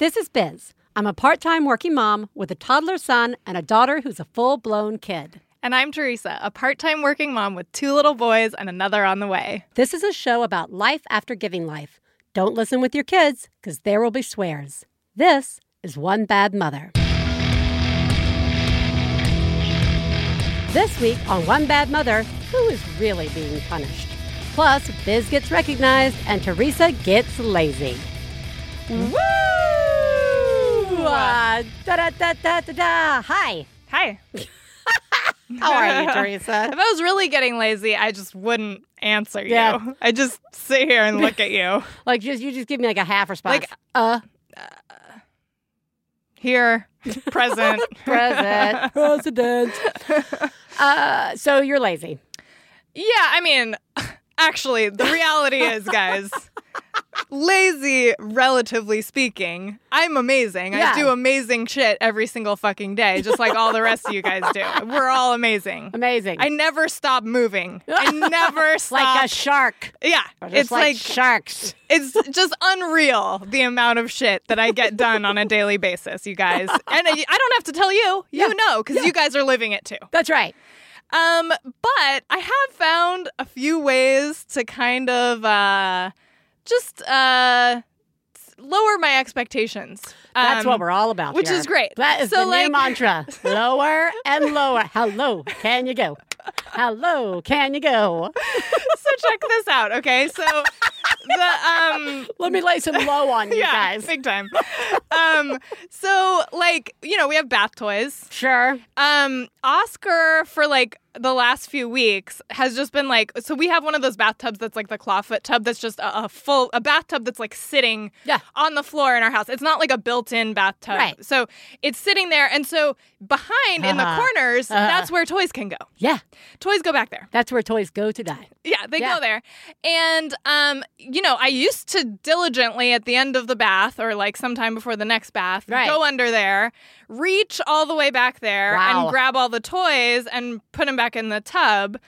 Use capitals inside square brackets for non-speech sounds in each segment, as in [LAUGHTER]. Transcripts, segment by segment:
This is Biz. I'm a part time working mom with a toddler son and a daughter who's a full blown kid. And I'm Theresa, a part time working mom with two little boys and another on the way. This is a show about life after giving life. Don't listen with your kids, because there will be swears. This is One Bad Mother. This week on One Bad Mother, who is really being punished? Plus, Biz gets recognized and Theresa gets lazy. Woo! Uh, da da da da da. Hi. Hi. [LAUGHS] How are you, Theresa? [LAUGHS] If I was really getting lazy, I just wouldn't answer you. Yeah. I just sit here and look at you. [LAUGHS] Like, just you just give me like a half response. Like- uh, Here, present. president, president. Uh, so you're lazy. Yeah, I mean, actually, the reality [LAUGHS] is, guys, lazy, relatively speaking, I'm amazing. Yeah. I do amazing shit every single fucking day, just like all the rest of you guys do. We're all amazing. Amazing. I never stop moving. [LAUGHS] I never stop. like a shark. yeah, it's like, like sharks. it's just unreal the amount of shit that I get done on a daily basis, you guys. And I I don't have to tell you, you Yeah. know, because Yeah. you guys are living it too. That's right. Um, but I have found a few ways to kind of uh just uh lower my expectations. That's Um, what we're all about. which here. is great. That is So, the new like- mantra. [LAUGHS] Lower and lower. Hello, can you go? Hello, can you go? so check this out, okay? So the um Let me lay some low on you yeah, guys. big time. um so like, you know, we have bath toys. Sure. Um, Oscar for like the last few weeks has just been like so we have one of those bathtubs that's like the clawfoot tub that's just a, a full a bathtub that's like sitting Yeah. on the floor in our house. It's not like a built-in bathtub. Right. So it's sitting there and so behind in the Uh-huh. corners, Uh-huh. that's where toys can go. Yeah. Toys go back there. That's where toys go to die. Yeah, they Yeah. go there. And um, you know, I used to diligently at the end of the bath or like sometime before the next bath, Right. go under there, reach all the way back there Wow. and grab all the toys and put them back in the tub.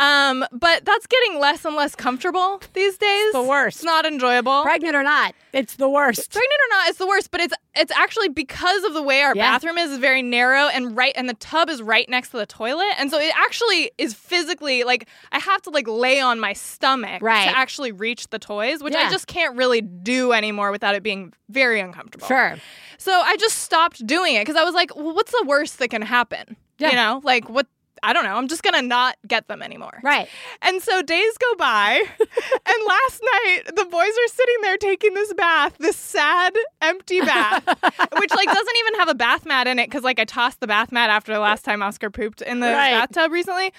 Um, but that's getting less and less comfortable these days. the worst. It's not enjoyable. Pregnant or not, it's the worst. Pregnant or not, it's the worst, but it's it's actually because of the way our Yeah. bathroom is, is very narrow and right and the tub is right next to the toilet. And so it actually is physically like I have to like lay on my stomach Right. to actually reach the toys, which Yeah. I just can't really do anymore without it being very uncomfortable. Sure. So I just stopped doing it because I was like, well, what's the worst that can happen? Yeah. You know, like what I don't know. I'm just gonna not get them anymore. Right. And so days go by, [LAUGHS] and last night the boys are sitting there taking this bath, this sad, empty bath, [LAUGHS] which like doesn't even have a bath mat in it because like I tossed the bath mat after the last time Oscar pooped in the Right. bathtub recently.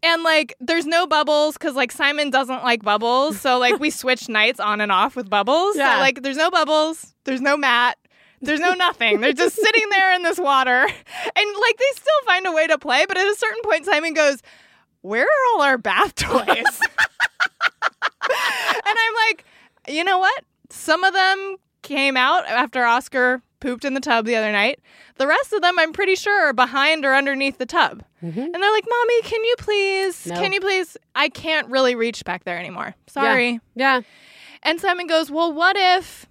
And like, there's no bubbles because like Simon doesn't like bubbles, so like we [LAUGHS] switch nights on and off with bubbles. Yeah. So like, there's no bubbles, there's no mat, there's no nothing. They're just [LAUGHS] sitting there in this water, and like they still find a way to play. But at a certain point, Simon goes, "Where are all our bath [LAUGHS] toys?" and I'm like, you know what? Some of them came out after Oscar pooped in the tub the other night. The rest of them, I'm pretty sure, are behind or underneath the tub. And they're like, Mommy, can you please? Mm-hmm. No. Can you please? I can't really reach back there anymore. Sorry. Yeah. And Simon goes, Well, what if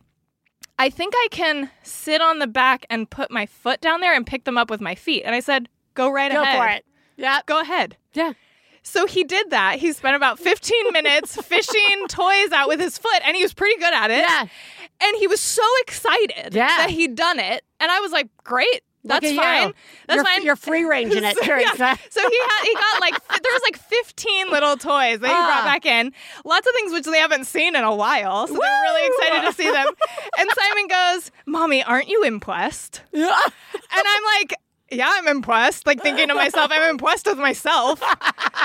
I think I can sit on the back and put my foot down there and pick them up with my feet? And I said, Go right Go ahead. for it. Yeah. Go ahead. Yeah. So he did that. He spent about [LAUGHS] 15 minutes fishing toys out with his foot, and he was pretty good at it. Yeah. And he was so excited Yeah. that he'd done it. And I was like, great. That's fine. you. That's you're, fine. You're free ranging it, [LAUGHS] So, yeah. So he had he got like there was like 15 little toys that he Ah. brought back in. Lots of things which they haven't seen in a while. So they were really excited to see them. [LAUGHS] And Simon goes, "Mommy, aren't you impressed?" Yeah. And I'm like, "Yeah, I'm impressed." Like thinking to myself, "I'm impressed with myself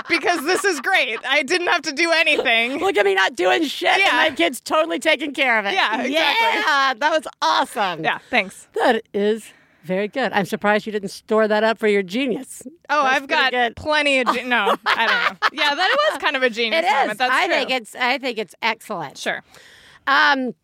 because this is great. I didn't have to do anything." Look at me not doing shit. Yeah. my kid's totally taking care of it. Yeah, exactly. Yeah, that was awesome. Yeah, thanks. That is very good. I'm surprised you didn't store that up for your genius. Oh, That's I've got good. plenty of [LAUGHS] ge- no, I don't know. Yeah, that was kind of a genius It is. moment. That's I true. think it's. I think it's excellent. sure. Um,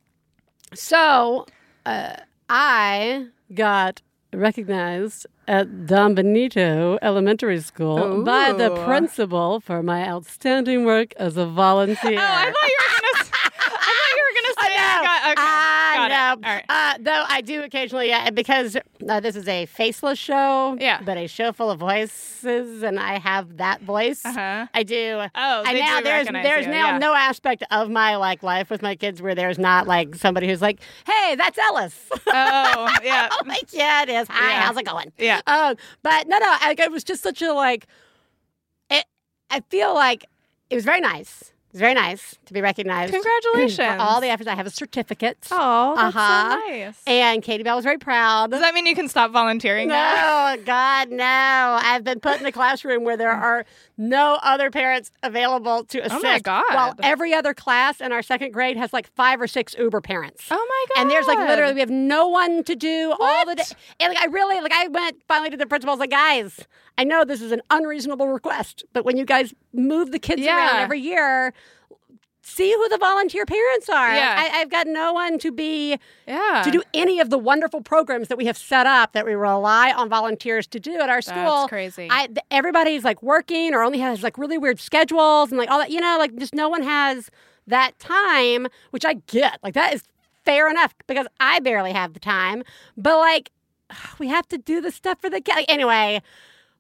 so uh, I got recognized at Don Benito Elementary School by the principal for my outstanding work as a volunteer. Oh, I thought you were gonna. s- [LAUGHS] I thought you were gonna say. I know. got, okay, I got know. it. All right. Uh, though I do occasionally, uh, because uh, this is a faceless show, Yeah. but a show full of voices, and I have that voice. Uh-huh. I do. Oh, I they now do there's there's you, now yeah. no aspect of my like life with my kids where there's not like somebody who's like, "Hey, that's Ellis." Oh, yeah. Like, yeah, it is. Hi, Yeah. how's it going? Yeah. Um, but no, no, I, it was just such a like. It. I feel like it was very nice. It was very nice to be recognized. Congratulations. [CLEARS THROAT] for all the efforts. I have a certificate. Oh, that's Uh-huh. so nice. And Katie Bell was very proud. Does that mean you can stop volunteering now? No, God, no. I've been put in a classroom where there are no other parents available to assist. Oh my God. While every other class in our second grade has like five or six Uber parents. Oh my god. And there's like literally we have no one to do all the day. And like I really like I went finally to the principal. I was like, guys, I know this is an unreasonable request, but when you guys move the kids around every year, see who the volunteer parents are. Yeah. I, I've got no one to be yeah. to do any of the wonderful programs that we have set up that we rely on volunteers to do at our school. That's crazy. I, everybody's like working or only has like really weird schedules and like all that. You know, like just no one has that time, which I get. Like that is fair enough because I barely have the time. But like, [SIGHS] we have to do the stuff for the kid. Like, anyway,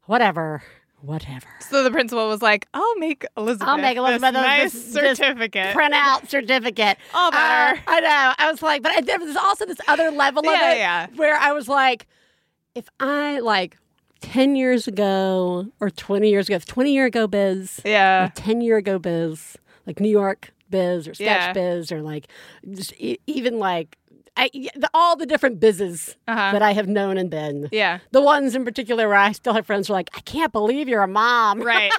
whatever, whatever. so the principal was like, "I'll make Elizabeth. I'll make Elizabeth this this- nice this- this certificate." Print out certificate. All better. Uh, I know. I was like, but I, there was also this other level of Yeah, it yeah. where I was like, if I like 10 years ago or 20 years ago, 20 year ago biz, yeah. or 10 year ago biz, like New York biz or sketch Yeah. biz or like just e- even like I, the, all the different bizes Uh-huh. that I have known and been. Yeah. The ones in particular where I still have friends who are like, I can't believe you're a mom. [LAUGHS] Right.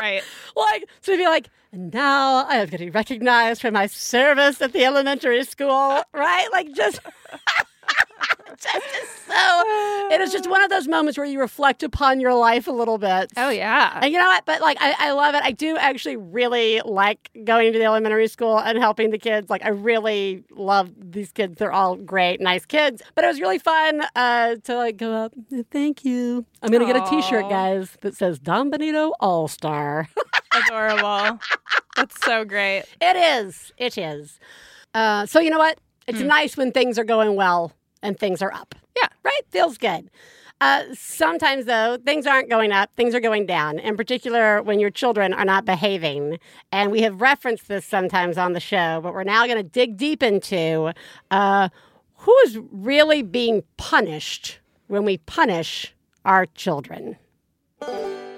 right. like, so to be like, and now I am getting recognized for my service at the elementary school, right? Like, just. [LAUGHS] [LAUGHS] just so. It is just one of those moments where you reflect upon your life a little bit. Oh yeah. And you know what? But like, I, I love it. I do actually really like going to the elementary school and helping the kids. Like, I really love these kids. They're all great, nice kids. But it was really fun uh, to like go up. Thank you. I'm gonna get a T-shirt, guys, that says Don Benito All Star. [LAUGHS] Adorable. That's so great. It is. It is. Uh, so you know what? It's nice when things are going well and things are up. Yeah. Right? Feels good. Uh, sometimes, though, things aren't going up, things are going down, in particular when your children are not behaving. And we have referenced this sometimes on the show, but we're now going to dig deep into uh, who is really being punished when we punish our children.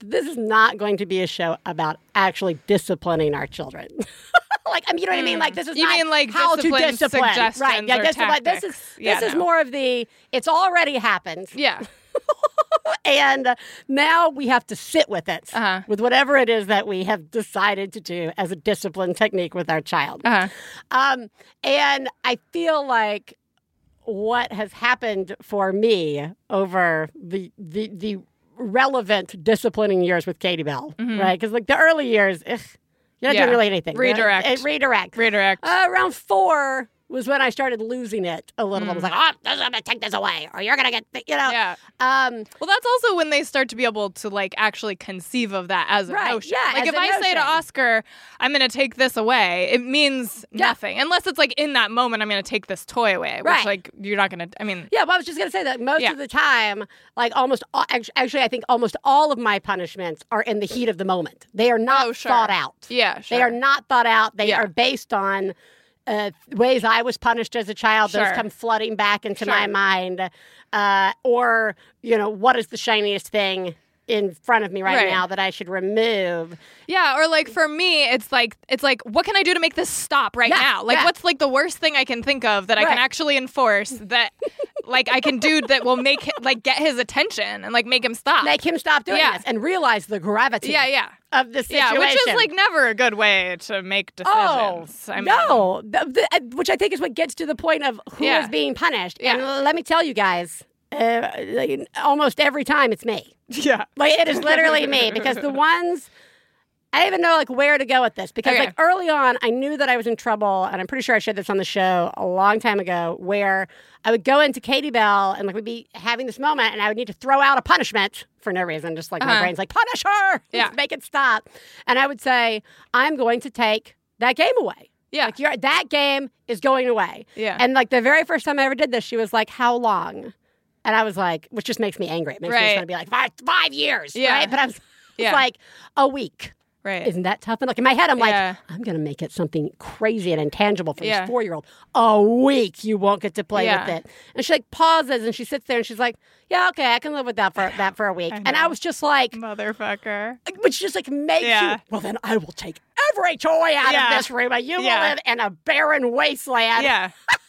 this is not going to be a show about actually disciplining our children. [LAUGHS] like, I mean, you know what I mean? Like, this is You not mean, like, how to discipline right? Yeah, discipline. This is. Yeah, this is no. more of the. It's already happened, Yeah. [LAUGHS] and uh, now we have to sit with it, Uh-huh. with whatever it is that we have decided to do as a discipline technique with our child. Uh-huh. Um, and I feel like what has happened for me over the the the relevant disciplining years with Katie Bell, right? Because like the early years, ugh, you're not Mm-hmm. Yeah. doing really anything. Redirect. Uh, redirect. Redirect. Uh, around four was when I started losing it a little. Bit. I Mm. was like, oh, I'm gonna take this away, or you're gonna get, th-, you know. yeah. Um, Well, that's also when they start to be able to like actually conceive of that as a Right, notion. yeah, like if I say to. Oscar, "I'm going to take this away," it means Yeah. nothing unless it's like in that moment, "I'm going to take this toy away," right. which like you're not going to. I mean, Yeah, well, I was just gonna say that most Yeah. of the time, like almost all, actually, I think almost all of my punishments are in the heat of the moment. They are not Oh, sure. thought out. yeah, sure. They are not thought out. They Yeah. are based on uh, ways I was punished as a child. Those come flooding back into my mind, uh, or you know, what is the shiniest thing in front of me right, Right. now that I should remove? Yeah, or like for me, it's like it's like what can I do to make this stop right Yeah, now? Like yeah. what's like the worst thing I can think of that I can actually enforce [LAUGHS] that like I can do that will make like get his attention and like make him stop. Make him stop doing Yeah. this and realize the gravity yeah, yeah. of the situation. Yeah, which is like never a good way to make Oh decisions. I mean, no! The- the- uh, which I think is what gets to the point of who is being punished. Yeah. And let me tell you guys, uh, like, almost every time it's me. Yeah. Like it is literally me because the ones I don't even know like where to go with this because Okay. like early on I knew that I was in trouble and I'm pretty sure I shared this on the show a long time ago where I would go into Katie Bell and like we'd be having this moment and I would need to throw out a punishment for no reason just like my Uh-huh. brain's like punish her Yeah. [LAUGHS] make it stop and I would say I'm going to take that game away Yeah. like you're, that game is going away Yeah. and like the very first time I ever did this she was like how long and I was like, which just makes me angry. It makes me just Right. want to be like five, five years, Yeah. right? But I was, Yeah. it's like a week. right. Isn't that tough? And like in my head, I'm Yeah. like, I'm gonna make it something crazy and intangible for Yeah. this four year old. A week, you won't get to play Yeah. with it. And she like pauses and she sits there and she's like, Yeah, okay, I can live with that for that for a week. [LAUGHS] and I was just like, Motherfucker. which just like makes you. Well, then I will take every toy out of this room, and you will live in a barren wasteland. Yeah. [LAUGHS]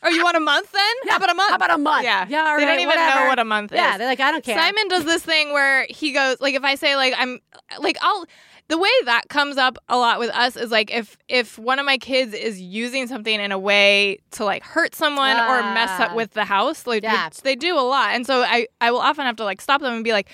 [LAUGHS] oh, you want a month then? How about a month? How about a month? Yeah. yeah. All they right, don't even whatever. know what a month is. Yeah, they're like, I don't care. Simon does this thing where he goes like if I say like I'm like I'll the way that comes up a lot with us is like if if one of my kids is using something in a way to like hurt someone or mess up Ah. with the house, like Yeah. they do a lot. And so I I will often have to like stop them and be like,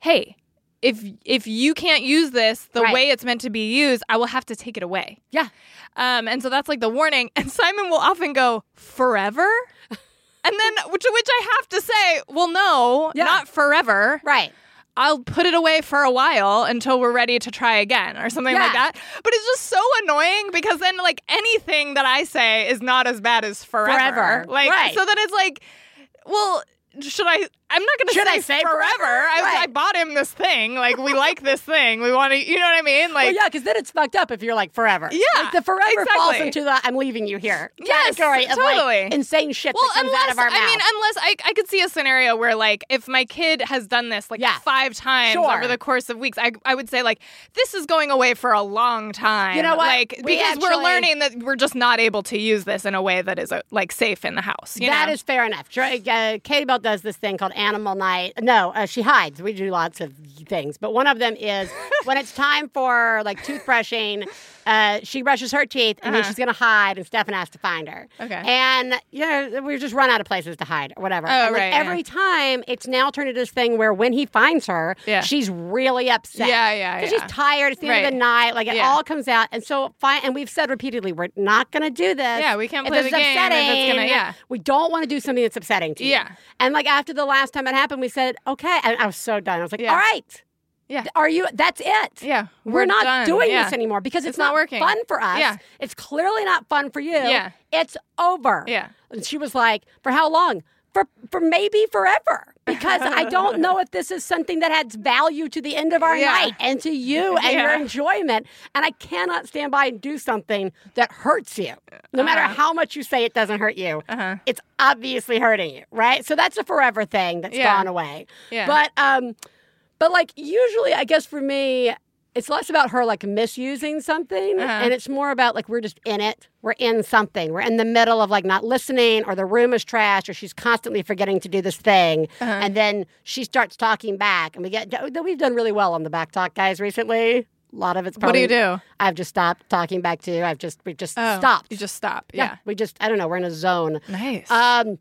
"Hey, if if you can't use this the Right. way it's meant to be used, I will have to take it away." Yeah. Um, and so that's like the warning. And Simon will often go, forever? And then, [LAUGHS] which, which I have to say, well, no, Yeah. not forever. right. I'll put it away for a while until we're ready to try again or something Yeah. like that. But it's just so annoying because then, like, anything that I say is not as bad as forever. Forever. Like, Right. so then it's like, well, should I? I'm not going to Should say, I say forever. forever? I, Right. I bought him this thing. Like, we like this thing. We want to, you know what I mean? Like, well, yeah, because then it's fucked up if you're like forever. Yeah, like the forever falls into the "I'm leaving you here" Yes, category of like totally. insane shit Well, that comes unless out of our I mean, unless I, I could see a scenario where like if my kid has done this like Yeah. five times Sure. over the course of weeks, I, I would say like this is going away for a long time. You know what? Like We because we're learning that we're just not able to use this in a way that is uh, like safe in the house. That know? is fair enough. Dra- Uh, Katie Bell does this thing called Animal Night. No, uh, she hides. We do lots of things, but one of them is when it's time for like toothbrushing. Uh, she brushes her teeth and then Uh-huh. she's gonna hide, and Stefan has to find her. Okay. And you know we just run out of places to hide or whatever. Oh, and like, right, yeah. every time it's now turned into this thing where when he finds her, Yeah. she's really upset. Yeah, yeah, yeah. she's tired. It's the end of the night. Like it Yeah. all comes out, and so fine. And we've said repeatedly, we're not gonna do this. Yeah, we can't play the game gonna- yeah. We don't want to do something that's upsetting to you. Yeah. And like after the last time it happened, we said, okay. And I was so done. I was like, all right. Yeah. Are you? That's it. yeah. We're, not done. doing Yeah. this anymore because it's, It's not working. fun for us. Yeah. It's clearly not fun for you. Yeah. It's over. Yeah. And she was like, for how long? For, for maybe forever. Because I [LAUGHS] don't know if this is something that adds value to the end of our Yeah. night and to you [LAUGHS] and your enjoyment. And I cannot stand by and do something that hurts you. No matter Uh-huh. how much you say it doesn't hurt you, Uh-huh. it's obviously hurting you, right? So that's a forever thing that's Yeah. gone away. Yeah. But um but like usually I guess for me it's less about her like misusing something Uh-huh. and it's more about like we're just in it. We're in something. We're in the middle of like not listening or the room is trashed or she's constantly forgetting to do this thing. Uh-huh. And then she starts talking back and we get we've done really well on the back talk guys recently. A lot of it's probably. What do you do? I've just stopped talking back to you. I've just we just Oh, stopped. You just stop. yeah. Yeah. We just I don't know, we're in a zone. Nice. Um,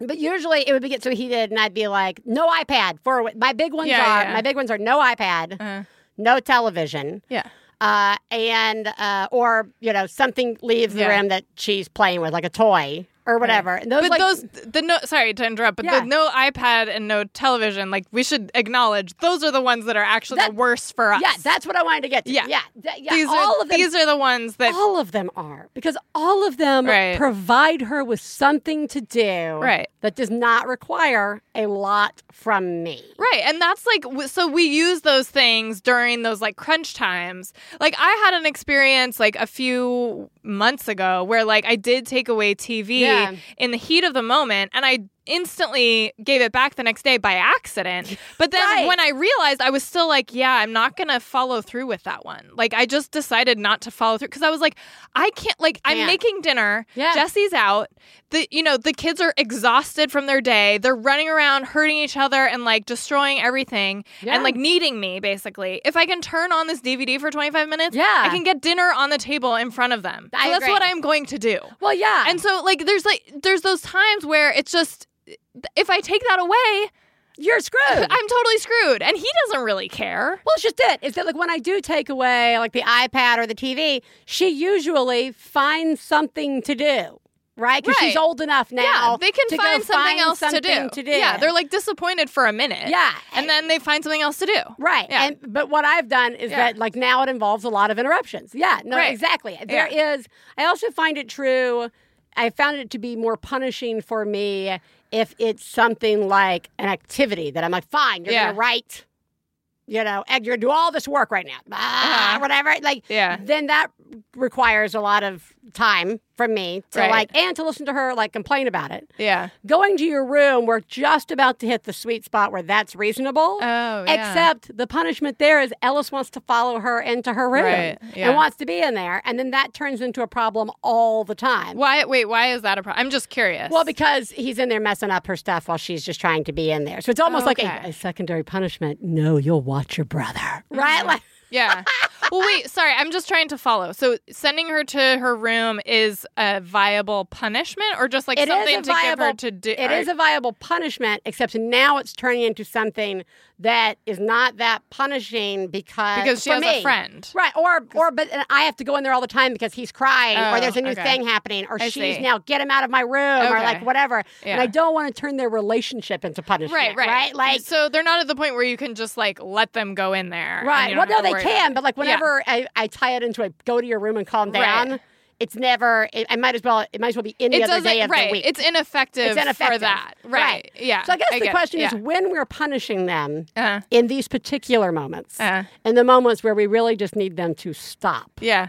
but usually it would be get so heated, and I'd be like, "No iPad." For my big ones Yeah, are yeah. my big ones are no iPad, uh, no television, yeah. uh, and uh, or you know something leaves the room that she's playing with, like a toy or whatever. And those But like, those the no sorry to interrupt, but Yeah. the no iPad and no television, like we should acknowledge those are the ones that are actually That- the worst for us. yeah, that's what I wanted to get to. Yeah. yeah, th- yeah. these all are of them. these are the ones that all of them are because all of them Right. provide her with something to do Right. that does not require a lot from me. Right. And that's like, so we use those things during those like crunch times. Like, I had an experience like a few months ago where like I did take away TV Yeah. Yeah. in the heat of the moment, and I instantly gave it back the next day by accident. [LAUGHS] But then Right. when I realized, I was still like, yeah, I'm not gonna follow through with that one. Like I just decided not to follow through because I was like, I can't. Like I'm making dinner. Yeah. Jesse's out. The you know the kids are exhausted from their day. They're running around, hurting each other, and like destroying everything, Yeah. and like needing me basically. If I can turn on this DVD for 25 minutes, Yeah. I can get dinner on the table in front of them. So that's what I'm going to do. Well, yeah. And so like there's like there's those times where it's just if I take that away, you're screwed. I'm totally screwed. And he doesn't really care. Well, it's just it. Is that like when I do take away like the iPad or the TV, she usually finds something to do, right? Because she's old enough now. yeah, they can find something find else something to, do. to do. Yeah, they're like disappointed for a minute. Yeah. And then they find something else to do. Right. Yeah. And but what I've done is Yeah. that like now it involves a lot of interruptions. Yeah, no, Right. exactly. There is. I also find it true. I found it to be more punishing for me if it's something like an activity that I'm like, fine, you're Yeah. gonna write, you know, and you're gonna do all this work right now, ah, Uh-huh. whatever. Like, Yeah. then that requires a lot of time from me to Right. like and to listen to her like complain about it. Yeah. Going to your room, we're just about to hit the sweet spot where that's reasonable. Oh, yeah. Except the punishment there is Ellis wants to follow her into her room Right, yeah. and wants to be in there. And then that turns into a problem all the time. Why wait, why is that a problem? I'm just curious. Well, because he's in there messing up her stuff while she's just trying to be in there. So it's almost like a, a secondary punishment. No, you'll watch your brother. Mm-hmm. Right? [LAUGHS] Like, Yeah. Well, wait, sorry. I'm just trying to follow. So sending her to her room is a viable punishment or just like It something to give her to do? It is a viable punishment, except now it's turning into something that is not that punishing because because she has me. a friend. Right, or or but I have to go in there all the time because he's crying, or Oh, there's a oh, new okay. thing happening, or I she's see. now get him out of my room, or like whatever. And I don't want to turn their relationship into punishment. Right, right, right. Like so they're not at the point where you can just like let them go in there. right. Well, no, they can, but like Yeah. I, I tie it into a go to your room and calm Right. down, it's never. It, I might as well. It might as well be any it other day of right. the week. It's ineffective, It's ineffective. for that. Right. Yeah. So I guess the get it. question is when we're punishing them Uh, in these particular moments, uh, in the moments where we really just need them to stop. yeah.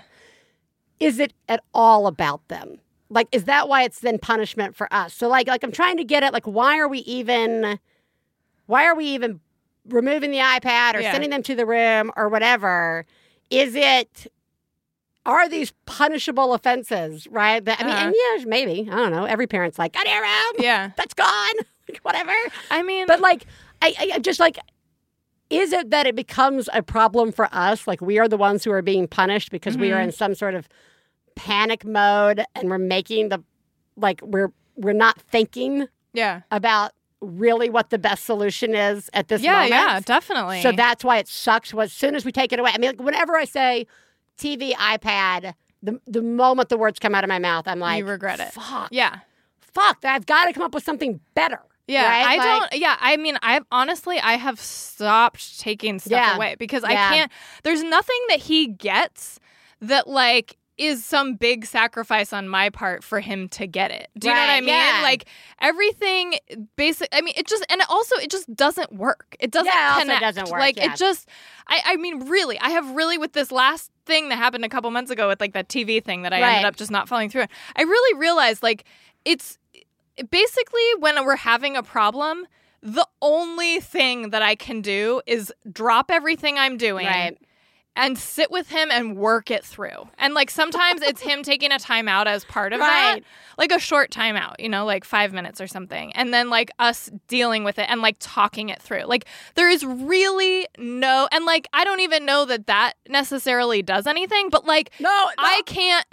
is it at all about them? Like, is that why it's then punishment for us? So, like, like I'm trying to get at, like, why are we even, why are we even removing the iPad or Yeah. sending them to the room or whatever? Is it, are these punishable offenses? Right? That, I mean, Uh-huh. and yeah, maybe I don't know. Every parent's like, your room, Yeah. that's gone, [LAUGHS] whatever. I mean, But like, I, I just like, is it that it becomes a problem for us? Like we are the ones who are being punished because we are Mm-hmm. in some sort of panic mode and we're making the, like we're we're not thinking yeah. about really what the best solution is at this Yeah, moment. yeah, definitely. So that's why it sucks. Was as soon as we take it away. I mean, like, whenever I say TV, iPad, the the moment the words come out of my mouth, I'm like, you regret it. Fuck, Yeah. fuck. I've got to come up with something better. Yeah, right? I Like- don't. Yeah, I mean, I've honestly, I have stopped taking stuff Yeah. away because Yeah. I can't. There's nothing that he gets that like is some big sacrifice on my part for him to get it. Do you know what I mean? yeah. Like everything, basic. I mean, it just and also it just doesn't work. It doesn't Yeah, it also connect. doesn't work, Like yeah. it just. I, I mean, really, I have really with this last thing that happened a couple months ago with like that TV thing that I Right. ended up just not following through. on. I really realized like it's basically when we're having a problem the only thing that i can do is drop everything i'm doing Right. And sit with him and work it through. And like sometimes it's him [LAUGHS] taking a timeout as part of that like a short timeout you know like five minutes or something. And then like us dealing with it and like talking it through. Like there is really no and like i don't even know that that necessarily does anything but like No, no. i can't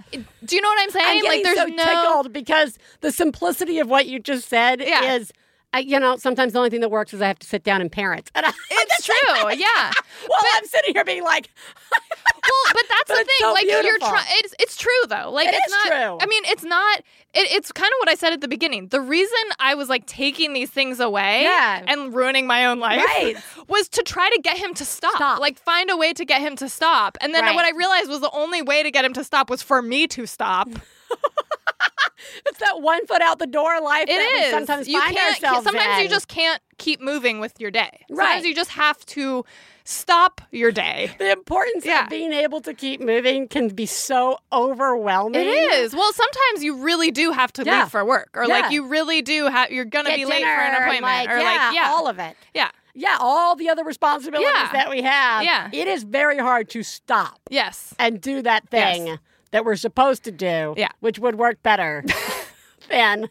do you know what i'm saying? I'm like there's so no tickled because the simplicity of what you just said Yeah. is, I, you know, sometimes the only thing that works is I have to sit down and parent. And I, [LAUGHS] it's true yeah [LAUGHS] well, I'm sitting here being like, [LAUGHS] well, but that's But the thing. so like you're trying. It's it's true though. Like It it's not. true. I mean, it's not. It, it's kind of what I said at the beginning. The reason I was like taking these things away Yeah. and ruining my own life Right. was to try to get him to stop. Stop. Like find a way to get him to stop. And then Right. what I realized was the only way to get him to stop was for me to stop. [LAUGHS] it's that one foot out the door life It that we sometimes you find can't. ourselves sometimes you just can't keep moving with your day. Right. Sometimes you just have to stop your day. [LAUGHS] the importance Yeah. of being able to keep moving can be so overwhelming. It is. Well, sometimes you really do have to Yeah. leave for work, or Yeah. like you really do have. You're gonna Get be late for an appointment, like, or yeah, like yeah, all of it. yeah, Yeah, all the other responsibilities that we have. Yeah. It is very hard to stop yes, and do that thing Yes. That we're supposed to do, Yeah. which would work better [LAUGHS] than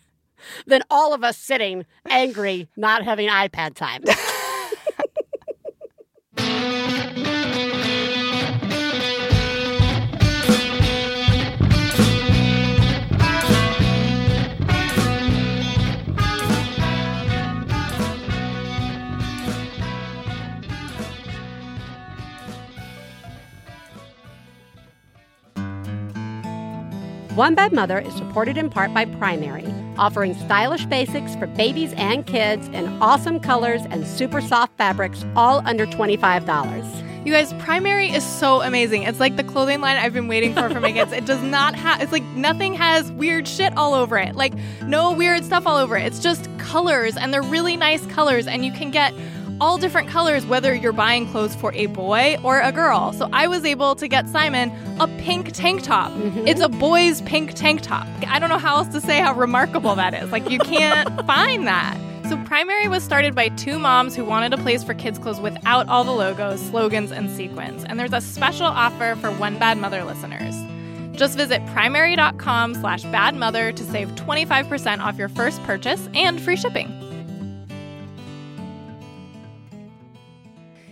than all of us sitting angry, not having iPad time. [LAUGHS] One Bad Mother is supported in part by Primary, offering stylish basics for babies and kids in awesome colors and super soft fabrics, all under $25. you guys. Primary is so amazing. It's like the clothing line I've been waiting for for my kids. It does not have. It's like nothing has weird shit all over it. Like no weird stuff all over it. It's just colors, and they're really nice colors, and you can get all different colors whether you're buying clothes for a boy or a girl. So I was able to get Simon a pink tank top. Mm-hmm. It's a boy's pink tank top. I don't know how else to say how remarkable that is. Like you [LAUGHS] can't find that. So Primary was started by two moms who wanted a place for kids' clothes without all the logos, slogans, and sequins. And there's a special offer for One Bad Mother listeners. Just visit primary.com slash badmother to save 25% off your first purchase and free shipping.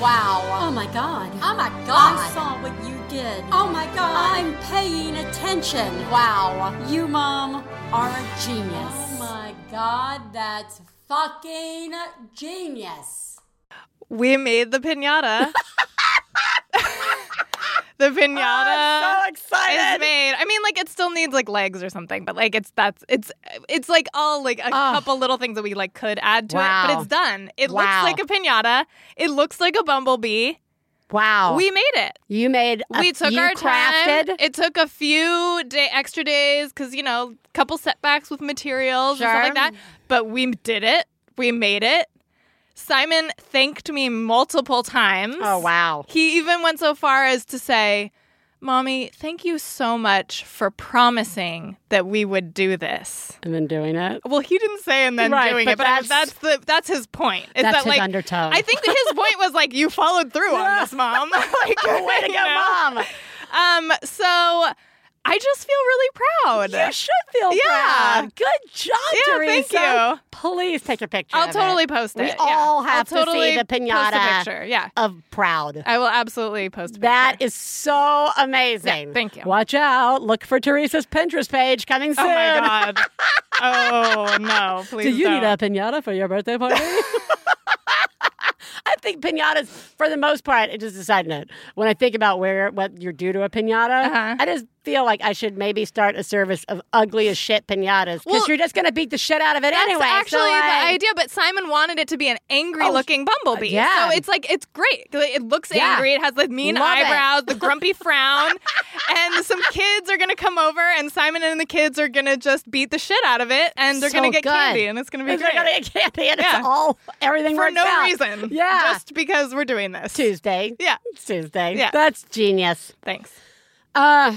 Wow. Oh my god. Oh my God. I saw what you did. Oh my god. I'm paying attention. Wow. You, Mom, are a genius. Oh my god, that's fucking genius. We made the pinata. [LAUGHS] the pinata. Oh, I'm so excited. is made. I mean, like it still needs like legs or something, but like it's that's it's it's like all like a Oh. couple little things that we like could add to it, but it's done. It Wow. looks like a pinata. It looks like a bumblebee. Wow. We made it. you made a, we took our crafted. time. It took a few day extra days because you know, couple setbacks with materials and stuff like that. But we did it. We made it. Simon thanked me multiple times. Oh wow. He even went so far as to say, Mommy, thank you so much for promising that we would do this. And then doing it. Well, he didn't say and then Right, doing but it, but that's- that's the that's his point. Is That's that his like undertone. I think his point was like you followed through on this, [LAUGHS] mom. [LAUGHS] like, Way to go, [LAUGHS] know? mom. Um, so I just feel really proud. You should feel Yeah. proud. Good job, Yeah, Theresa. thank you. Please take a picture. I'll totally it. post it. We yeah. all I'll have to see totally the pinata. picture. Yeah. of proud. I will absolutely post a picture. That is so amazing. Yeah, thank you. Watch out. Look for Theresa's Pinterest page coming soon. Oh my god. [LAUGHS] oh no, please. Do you don't. need a pinata for your birthday party? [LAUGHS] I think pinatas, for the most part, just a side note. When I think about where what you're due to a pinata, Uh-huh. I just feel like I should maybe start a service of ugly as shit pinatas because Well, you're just going to beat the shit out of it That's anyway. actually so, like, the idea, but Simon wanted it to be an angry-looking bumblebee. yeah. So it's like it's great. It looks Yeah. angry. It has the mean Love it. eyebrows, the [LAUGHS] grumpy frown, and some kids are gonna come over, and Simon and the kids are gonna just beat the shit out of it, and they're So gonna get good. candy, and it's gonna be They're great going to get candy and Yeah. it's all, everything for no out. reason. Yeah. just because we're doing this. Tuesday. Yeah. It's Tuesday. Yeah. That's genius. Thanks. Uh,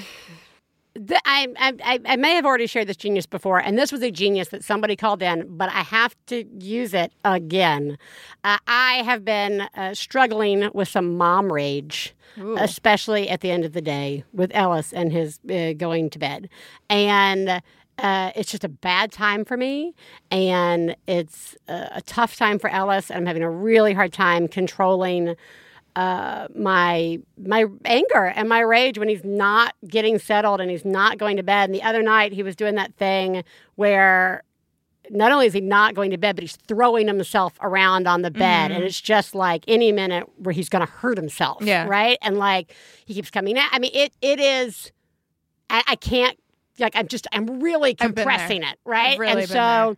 the, I, I, I- may have already shared this genius before, and this was a genius that somebody called in, but I have to use it again. Uh, I have been uh, struggling with some mom rage, especially at the end of the day with Ellis and his uh, going to bed. And uh, it's just a bad time for me, and it's a, a tough time for Ellis. I'm having a really hard time controlling uh, my my anger and my rage when he's not getting settled and he's not going to bed. And the other night he was doing that thing where not only is he not going to bed, but he's throwing himself around on the bed, and it's just like any minute where he's going to hurt himself. Mm-hmm. Yeah. right. And like he keeps coming out. I mean, it it is. I, I can't. Like I'm just. I'm really there. compressing it. Right. really and so,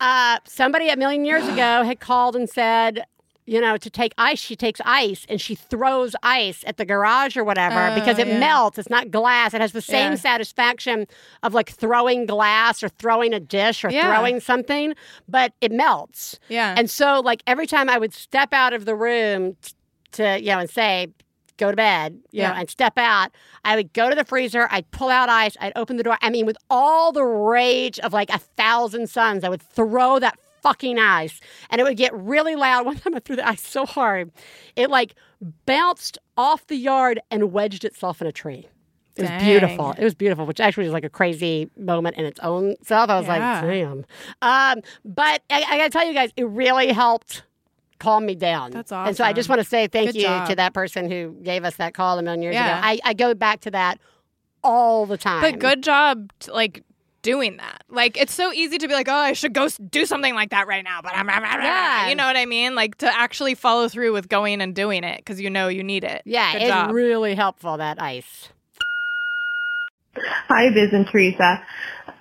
uh, somebody a million years ago had called and said. You know, to take ice, she takes ice and she throws ice at the garage or whatever Oh, because it yeah. melts. It's not glass. It has the same Yeah. satisfaction of like throwing glass or throwing a dish or Yeah. throwing something, but it melts. Yeah. And so, like, every time I would step out of the room t- to, you know, and say, go to bed, you know, Yeah. and step out, I would go to the freezer, I'd pull out ice, I'd open the door. I mean, with all the rage of like a thousand suns, I would throw that fucking ice and it would get really loud. [LAUGHS] One time I threw the ice so hard, it like bounced off the yard and wedged itself in a tree. It was Dang. beautiful. It was beautiful, which actually was like a crazy moment in its own self. I was Yeah. like, damn. Um, but I, I got to tell you guys, it really helped calm me down. That's awesome. And so I just want to say thank Good you job. to that person who gave us that call a million years Yeah. ago. I, I go back to that all the time. But good job, like doing that. Like it's so easy to be like, oh, I should go do something like that right now. But I'm, Yeah. you know what I mean? Like to actually follow through with going and doing it because you know you need it. Yeah, Good it's job. really helpful, that ice. Hi, Biz and Theresa.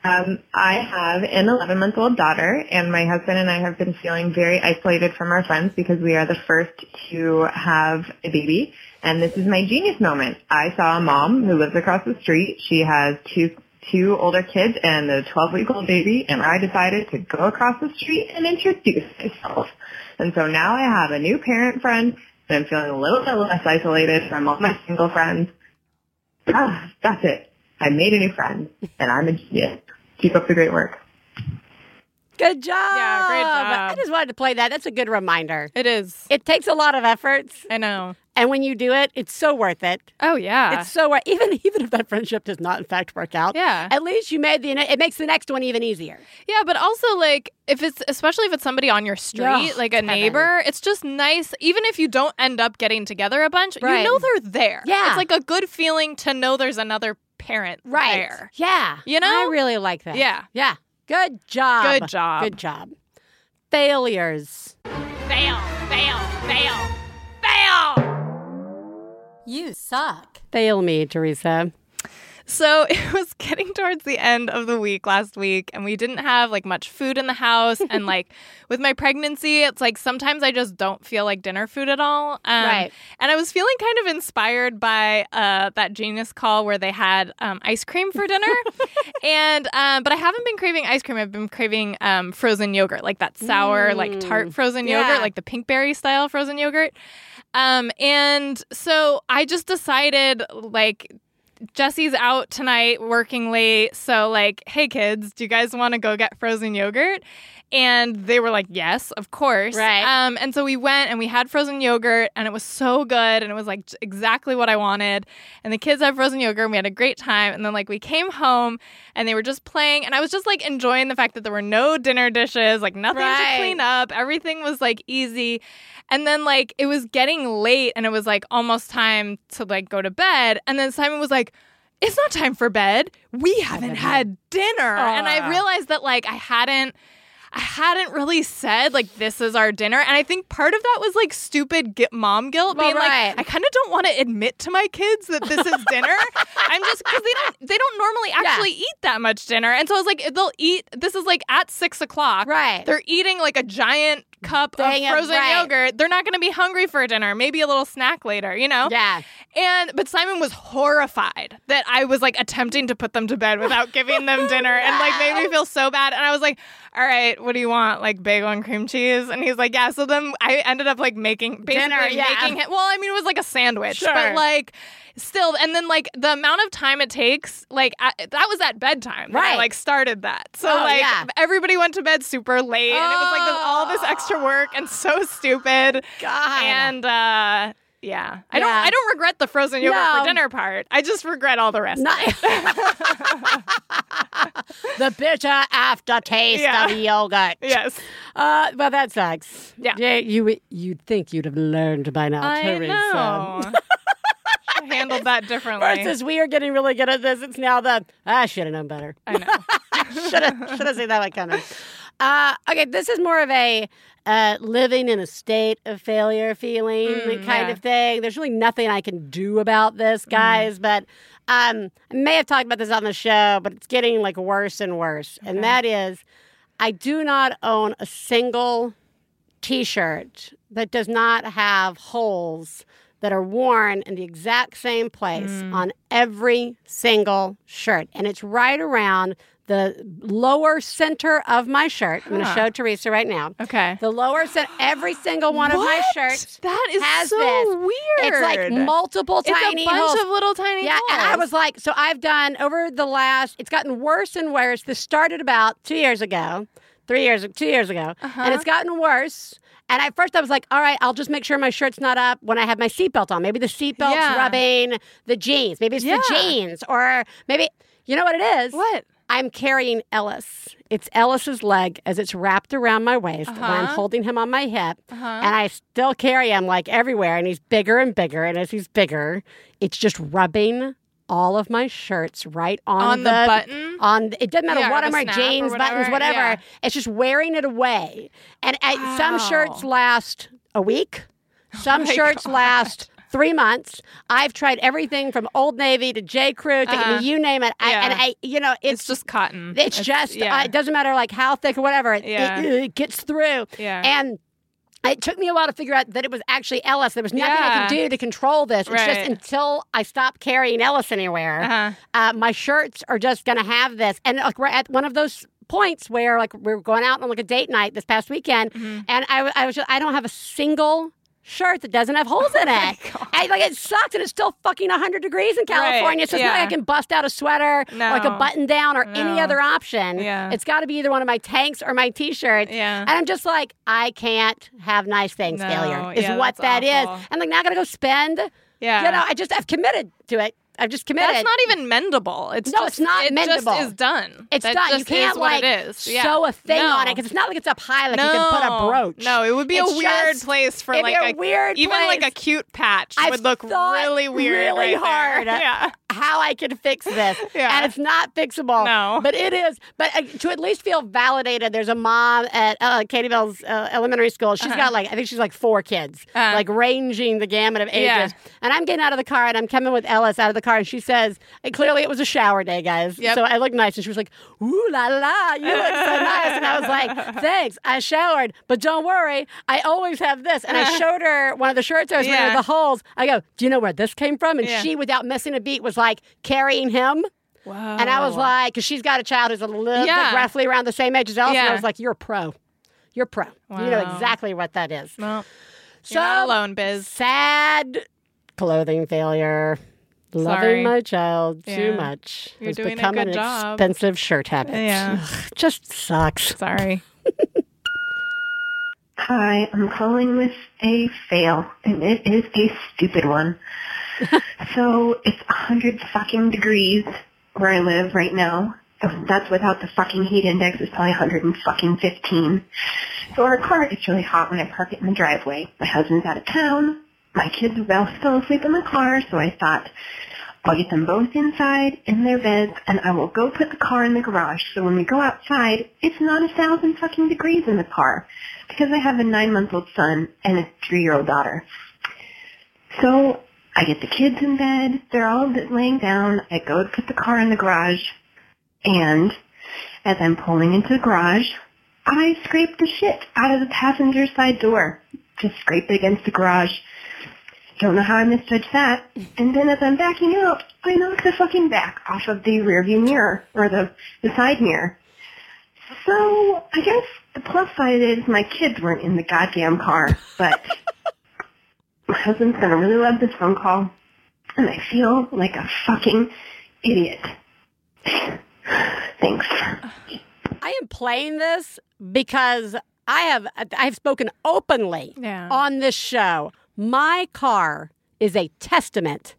Um, I have an 11 month old daughter, and my husband and I have been feeling very isolated from our friends because we are the first to have a baby. And this is my genius moment. I saw a mom who lives across the street. She has two two older kids and a 12 week old baby, and I decided to go across the street and introduce myself. And so now I have a new parent friend, and I'm feeling a little bit less isolated from all my single friends. Ah, that's it. I made a new friend, and I'm a genius. Keep up the great work. Good job. Yeah, great job. I just wanted to play that. That's a good reminder. It is. It takes a lot of efforts, I know. And when you do it, it's so worth it. Oh yeah. It's so worth even [LAUGHS] even if that friendship does not in fact work out. Yeah. At least you made the it makes the next one even easier. Yeah, but also like if it's especially if it's somebody on your street, Ugh, like a heaven. neighbor, it's just nice. Even if you don't end up getting together a bunch, Right. you know they're there. Yeah. it's like a good feeling to know there's another parent Right. there. Yeah. You know? I really like that. Yeah. Yeah. Good job. Good job. Good job. Failures. Fail, fail, fail, fail. You suck. Fail me, Theresa. So [LAUGHS] it was getting towards the end of the week last week, and we didn't have like much food in the house. [LAUGHS] and like with my pregnancy, it's like sometimes I just don't feel like dinner food at all. Um, Right. And I was feeling kind of inspired by uh, that Genius call where they had um, ice cream for dinner. [LAUGHS] and um, but I haven't been craving ice cream. I've been craving um, frozen yogurt, like that sour, like tart frozen Mm. Yeah. yogurt, like the pinkberry style frozen yogurt. Um, and so I just decided like Jesse's out tonight working late. So, like, hey, kids, do you guys want to go get frozen yogurt? And they were like, yes, of course. Right. Um, and so we went and we had frozen yogurt and it was so good and it was like exactly what I wanted. And the kids had frozen yogurt and we had a great time. And then, like, we came home and they were just playing. And I was just like enjoying the fact that there were no dinner dishes, like, nothing Right. to clean up. Everything was like easy. And then like it was getting late and it was like almost time to like go to bed. And then Simon was like, it's not time for bed. We haven't had dinner. And I realized that like I hadn't I hadn't really said like this is our dinner, and I think part of that was like stupid mom guilt, Well, being right. like, I kind of don't want to admit to my kids that this is dinner. [LAUGHS] I'm just because they don't they don't normally actually eat that much dinner, and so I was like, they'll eat. This is like at six o'clock, Right. They're eating like a giant cup Dang of frozen right. yogurt. They're not going to be hungry for dinner. Maybe a little snack later, you know. Yeah. And but Simon was horrified that I was like attempting to put them to bed without giving them dinner and like made me [LAUGHS] feel so bad. And I was like, "All right, what do you want? Like bagel and cream cheese?" And he's like, "Yeah." So then I ended up like making basically Dinner, yeah. making him. Well, I mean, it was like a sandwich, Sure. but like. Still, and then like the amount of time it takes, like at, that was at bedtime. that I, Right. like started that. So Oh, like yeah. everybody went to bed super late, and it was like this, all this extra work and so stupid. God. And uh yeah. I don't I don't regret the frozen yogurt No. for dinner part. I just regret all the rest. Not- [LAUGHS] the bitter aftertaste Yeah. of yogurt. yes. Uh, well, that sucks. Yeah. you you'd think you'd have learned by now, I Theresa. know. Handled that [LAUGHS] differently. Versus we are getting really good at this. It's now the I should have known better. I know. [LAUGHS] should have should have seen that one coming. Uh, okay, this is more of a uh, living in a state of failure feeling Mm, kind yeah. of thing. There's really nothing I can do about this, guys. But um, I may have talked about this on the show, but it's getting like worse and worse. And that is, I do not own a single T-shirt that does not have holes that are worn in the exact same place on every single shirt, and it's right around the lower center of my shirt. I'm going to show Theresa right now. Okay. The lower center, every single one of my shirts That is has so this. weird. It's like multiple It's tiny a bunch holes. of little tiny Yeah, and I was like, so I've done over the last. It's gotten worse and worse. This started about two years ago, three years, two years ago, Uh-huh. and it's gotten worse. And at first, I was like, all right, I'll just make sure my shirt's not up when I have my seatbelt on. Maybe the seatbelt's Yeah. rubbing the jeans. Maybe it's Yeah. the jeans, or maybe you know what it is. What? I'm carrying Ellis. It's Ellis's leg as it's wrapped around my waist, and I'm Uh-huh. holding him on my hip, Uh-huh. and I still carry him like everywhere, and he's bigger and bigger, and as he's bigger, it's just rubbing all of my shirts right on, On the button? On it doesn't matter Yeah, what I'm wearing, jeans, buttons, whatever, whatever. yeah. It's just wearing it away, and I, some shirts last a week, [LAUGHS] some Oh shirts God. last. Three months. I've tried everything from Old Navy to J. Crew to Uh-huh. you name it. I, Yeah. and I, you know, It's just cotton. it's just yeah. uh, it doesn't matter like how thick or whatever. It, Yeah. it, it gets through. Yeah. And it took me a while to figure out that it was actually Ellis. There was nothing I could do to control this. It's just Right. until I stopped carrying Ellis anywhere, Uh-huh. uh, my shirts are just going to have this. And like we're at one of those points where like we are going out on like a date night this past weekend, Mm-hmm. and I was just, I don't have a single shirt that doesn't have holes [LAUGHS] Oh in it. I, like it sucks, and it's still fucking 100 degrees in California. So it's not like. I can bust out a sweater or like a button down or any other option. Yeah. It's got to be either one of my tanks or my t-shirts. Yeah. And I'm just like, I can't have nice things No, failure is yeah, what that is. awful. I'm like, now I got to go spend. Yeah. You know, I just, I've committed to it. I've just committed. That's not even mendable. It's No, just, it's not it mendable. just is done. It's That done. You can't like. Yeah. sew a thing no. on it because it's not like it's up high like no. you can put a brooch. No, it would be It's a weird just- place for like a weird even like a cute patch I've would look really weird, really right hard. [LAUGHS] Yeah. How I can fix this. [LAUGHS] Yeah. And it's not fixable. No. But it is. But uh, to at least feel validated, there's a mom at uh, Katie Bell's uh, elementary school. She's got like, I think she's like four kids, Uh-huh. like ranging the gamut of ages. Yeah. And I'm getting out of the car and I'm coming with Ellis out of the car. And she says, and clearly it was a shower day, guys. Yep. So I look nice. And she was like, ooh la la, you look so nice. And I was like, [LAUGHS] thanks. I showered. But don't worry, I always have this. And I showed her one of the shirts I was wearing Yeah. with the holes. I go, do you know where this came from? And Yeah. she, without missing a beat, was like carrying him. Wow. And I was like, because she's got a child who's a little. Yeah. bit roughly around the same age as Ellis. And I was like, you're a pro. You're a pro. You know exactly what that is. well, so you're not alone, Biz. sad clothing failure. Sorry. Loving my child too much You're has doing a become good an job. expensive shirt habit. Yeah. Ugh, just sucks. Sorry. Hi, I'm calling with a fail, and it is a stupid one. [LAUGHS] so it's a hundred fucking degrees where I live right now. That's without the fucking heat index. It's probably a 100 and fucking 15. So our car gets really hot when I park it in the driveway. My husband's out of town. My kids both still asleep in the car, so I thought I'll get them both inside in their beds, and I will go put the car in the garage. So when we go outside, it's not a thousand fucking degrees in the car because I have a nine-month-old son and a three-year-old daughter. So I get the kids in bed. They're all laying down. I go to put the car in the garage, and as I'm pulling into the garage, I scrape the shit out of the passenger side door. Just scrape it against the garage. Don't know how I misjudged that. And then as I'm backing out, I knock the fucking back off of the rearview mirror, or the, the side mirror. So, I guess the plus side is my kids weren't in the goddamn car, but [LAUGHS] my husband's gonna really love this phone call, and I feel like a fucking idiot. [SIGHS] Thanks. I am playing this because I have I have spoken openly Yeah. on this show. My car is a testament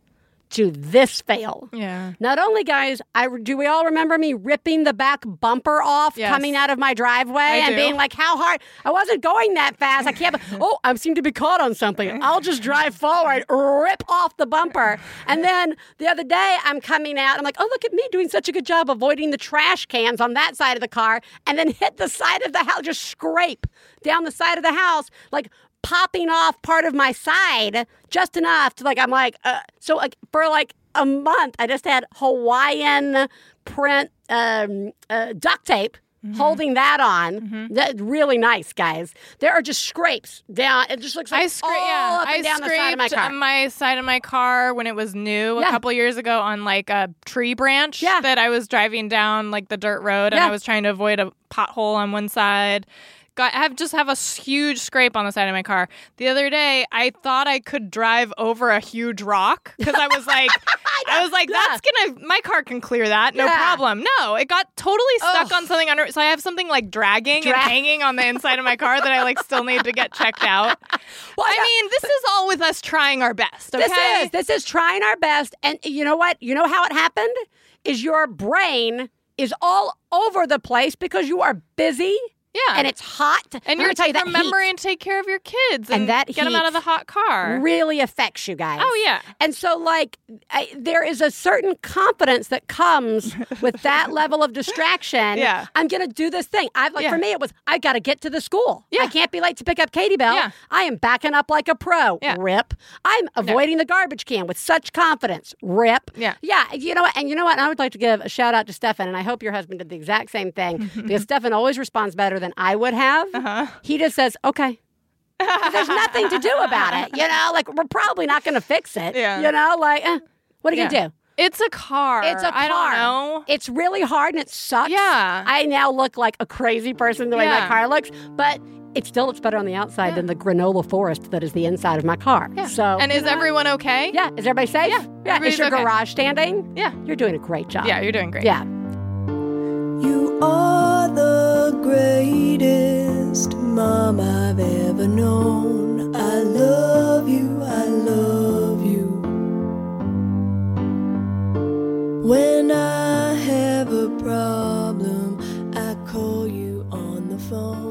to this fail. Yeah. Not only, guys, I do we all remember me ripping the back bumper off Yes. coming out of my driveway and do. being like, "How hard? I wasn't going that fast. I can't." [LAUGHS] oh, I seem to be caught on something. I'll just drive forward, rip off the bumper, and then the other day I'm coming out. I'm like, "Oh, look at me doing such a good job avoiding the trash cans on that side of the car," and then hit the side of the house, just scrape down the side of the house, like popping off part of my side just enough to like I'm like uh, so like for like a month I just had Hawaiian print um, uh, duct tape Mm-hmm. holding that on. That really nice, guys. There are just scrapes down. It just looks like I scra- all yeah, up and I down the scraped side of my car. my side of my car when it was new Yeah. a couple years ago on like a tree branch Yeah. that I was driving down like the dirt road and I was trying to avoid a pothole on one side. Got I have just have a huge scrape on the side of my car. The other day, I thought I could drive over a huge rock because I was like, [LAUGHS] I was like, that's gonna my car can clear that, no Yeah. problem. No, it got totally stuck Ugh. on something under. So I have something like dragging Dra- and hanging on the inside of my car that I like still need to get checked out. [LAUGHS] Well, I mean, this is all with us trying our best. Okay? This is this is trying our best, and you know what? You know how it happened is your brain is all over the place because you are busy. Yeah. and it's hot. and you're tell you that heat to take care of your kids and, And that get them out of the hot car. really affects you guys. Oh, yeah. And so, like, I, there is a certain confidence that comes with that [LAUGHS] level of distraction. Yeah. I'm going to do this thing. I like Yeah. for me, it was I got to get to the school. Yeah. I can't be late to pick up Katie Bell. Yeah. I am backing up like a pro. Yeah. Rip. I'm avoiding the garbage can with such confidence. Rip. Yeah. Yeah. You know what? And you know what? And I would like to give a shout out to Stefan, and I hope your husband did the exact same thing [LAUGHS] because Stefan always responds better than I would have. Uh-huh. He just says, okay. [LAUGHS] There's nothing to do about it. You know, like we're probably not going to fix it. Yeah. You know, like, eh, what are you Yeah. going to do? It's a car. It's a car. I don't know. It's really hard and it sucks. Yeah. I now look like a crazy person the way my car looks, but it still looks better on the outside than the granola forest that is the inside of my car. Yeah. So, and is know everyone okay? Yeah. Is everybody safe? Yeah, Yeah. Is your okay. garage standing? Yeah. You're doing a great job. Yeah, you're doing great. Yeah. You are greatest mom I've ever known. I love you, I love you. When I have a problem, I call you on the phone.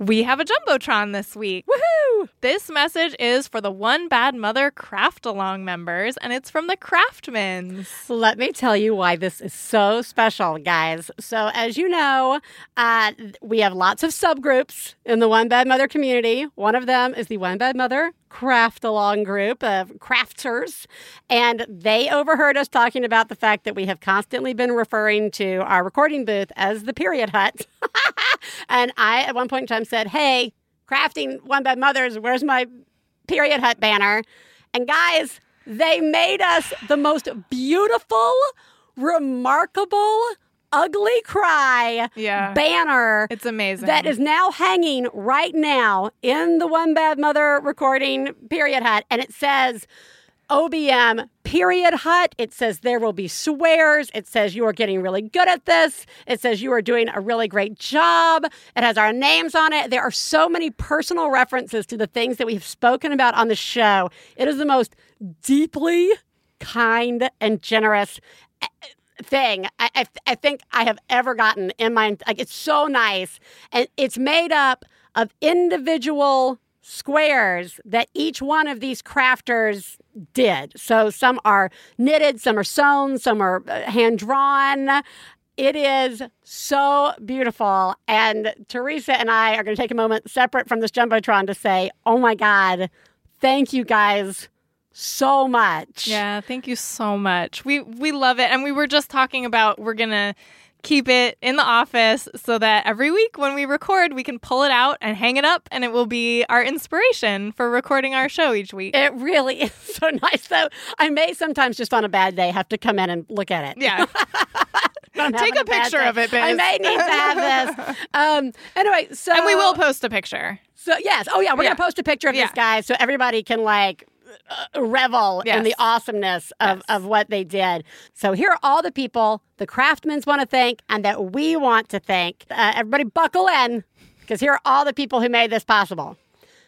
We have a Jumbotron this week. Woohoo! This message is for the One Bad Mother Craft Along members, and it's from the Craftmans. Let me tell you why this is so special, guys. So, as you know, uh, we have lots of subgroups in the One Bad Mother community. One of them is the One Bad Mother Craft Along group of crafters. And they overheard us talking about the fact that we have constantly been referring to our recording booth as the period hut. [LAUGHS] and I, at one point in time, said, Hey, crafting One Bad Mothers, where's my period hut banner? And guys, they made us the most beautiful, remarkable, ugly cry Yeah. banner It's amazing. that is now hanging right now in the One Bad Mother recording period hut. And it says, OBM period hut. It says there will be swears. It says you are getting really good at this. It says you are doing a really great job. It has our names on it. There are so many personal references to the things that we have spoken about on the show. It is the most deeply kind and generous thing I, I, I think I have ever gotten in my like it's so nice and it's made up of individual squares that each one of these crafters did. So some are knitted, some are sewn, some are uh, hand drawn. It is so beautiful. And Theresa and I are going to take a moment separate from this Jumbotron to say, oh my God, thank you guys so much. Yeah, thank you so much. We we love it, and we were just talking about we're gonna keep it in the office so that every week when we record, we can pull it out and hang it up, and it will be our inspiration for recording our show each week. It really is so nice, though. I may sometimes just on a bad day have to come in and look at it. yeah, [LAUGHS] Take having a picture of it, I Biz. may need to have this. [LAUGHS] Um, anyway, so and we will post a picture. So yes, oh yeah, we're Yeah. gonna post a picture of Yeah. this guy so everybody can like uh, revel in the awesomeness of, Yes. of what they did. So here are all the people the Craftmans want to thank and that we want to thank. Uh, everybody, buckle in because here are all the people who made this possible.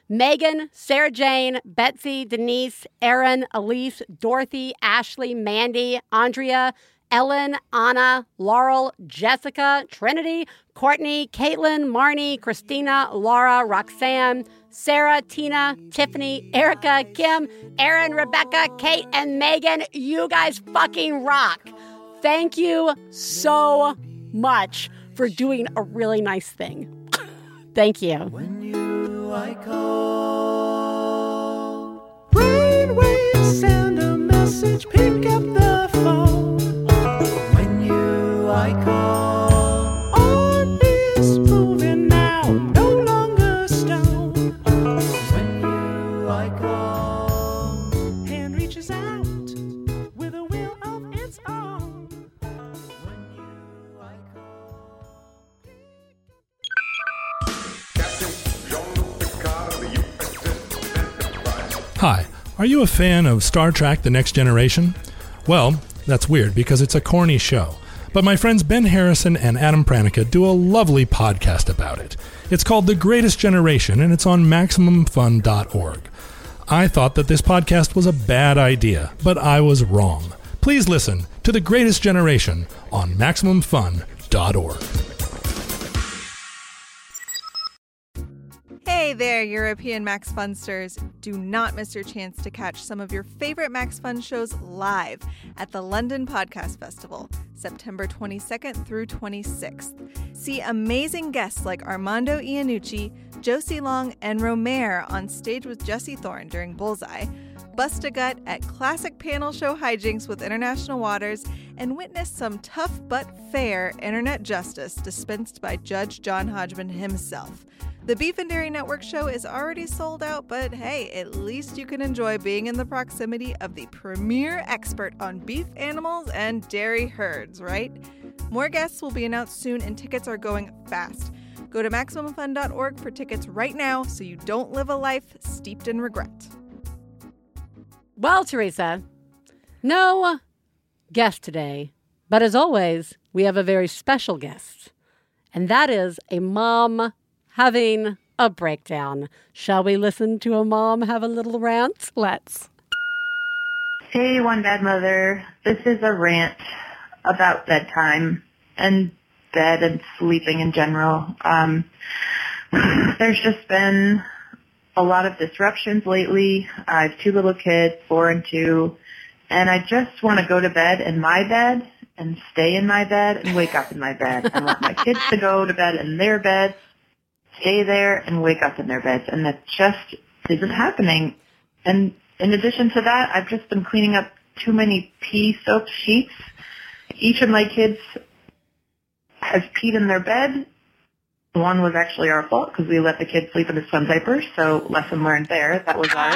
Megan, Sarah Jane, Betsy, Denise, Erin, Elise, Dorothy, Ashley, Mandy, Andrea, Ellen, Anna, Laurel, Jessica, Trinity, Courtney, Caitlin, Marnie, Christina, Laura, Roxanne, Sarah, Tina, Tiffany, Erica, Kim, Aaron, Rebecca, Kate, and Megan. You guys fucking rock. Thank you so much for doing a really nice thing. [LAUGHS] Thank you. When you I call. Brainwaves send a message, pick up the phone. Hi, are you a fan of Star Trek The Next Generation? Well, that's weird because it's a corny show. But my friends Ben Harrison and Adam Pranica do a lovely podcast about it. It's called The Greatest Generation and it's on MaximumFun.org. I thought that this podcast was a bad idea, but I was wrong. Please listen to The Greatest Generation on MaximumFun.org. Hey there, European Max Funsters. Do not miss your chance to catch some of your favorite Max Fun shows live at the London Podcast Festival, September 22nd through 26th. See amazing guests like Armando Iannucci, Josie Long, and Romare on stage with Jesse Thorn during Bullseye. Bust a gut at classic panel show hijinks with International Waters and witness some tough but fair internet justice dispensed by Judge John Hodgman himself. The Beef and Dairy Network show is already sold out, but hey, at least you can enjoy being in the proximity of the premier expert on beef animals and dairy herds, right? More guests will be announced soon, and tickets are going fast. Go to MaximumFun.org for tickets right now so you don't live a life steeped in regret. Well, Theresa, no guest today, but as always, we have a very special guest, and that is a mom having a breakdown. Shall we listen to a mom have a little rant? Let's. Hey, One Bad Mother. This is a rant about bedtime and bed and sleeping in general. Um, [SIGHS] there's just been a lot of disruptions lately. I have two little kids, four and two, and I just want to go to bed in my bed and stay in my bed and wake up in my bed. I want my kids to go to bed in their beds, stay there, and wake up in their beds, and that just isn't happening. And in addition to that, I've just been cleaning up too many pee soaked sheets. Each of my kids has peed in their bed. One was actually our fault because we let the kids sleep in the swim diapers, so lesson learned there. That was ours.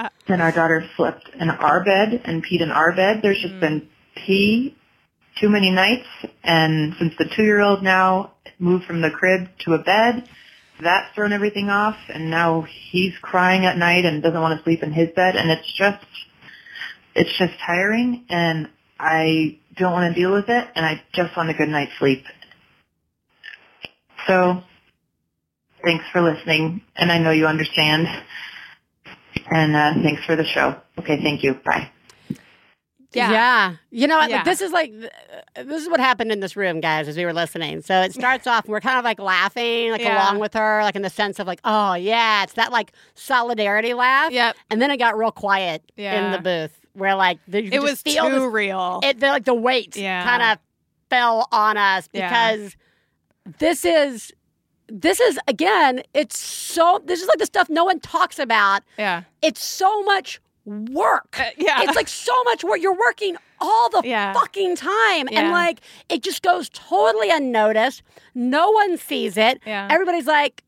But [LAUGHS] then our daughter slept in our bed and peed in our bed. There's just mm. been pee too many nights, and since the two-year-old now moved from the crib to a bed, that's thrown everything off, and now he's crying at night and doesn't want to sleep in his bed, and it's just, it's just tiring, and I don't want to deal with it, and I just want a good night's sleep. So, thanks for listening, and I know you understand, and uh, thanks for the show. Okay, thank you. Bye. Yeah. You know. Yeah. this is like, uh, this is what happened in this room, guys, as we were listening. So it starts off, and we're kind of like laughing, like Yeah. along with her, like in the sense of like, oh, yeah, it's that like solidarity laugh. Yep. And then it got real quiet in the booth where like, the, you It just was feel too this- real. it the, like the weight Yeah. kind of fell on us Yeah. because this is this is again it's so this is like the stuff no one talks about yeah. it's so much work Uh, yeah. it's like so much work you're working all the Yeah. fucking time and like it just goes totally unnoticed no one sees it Yeah. everybody's like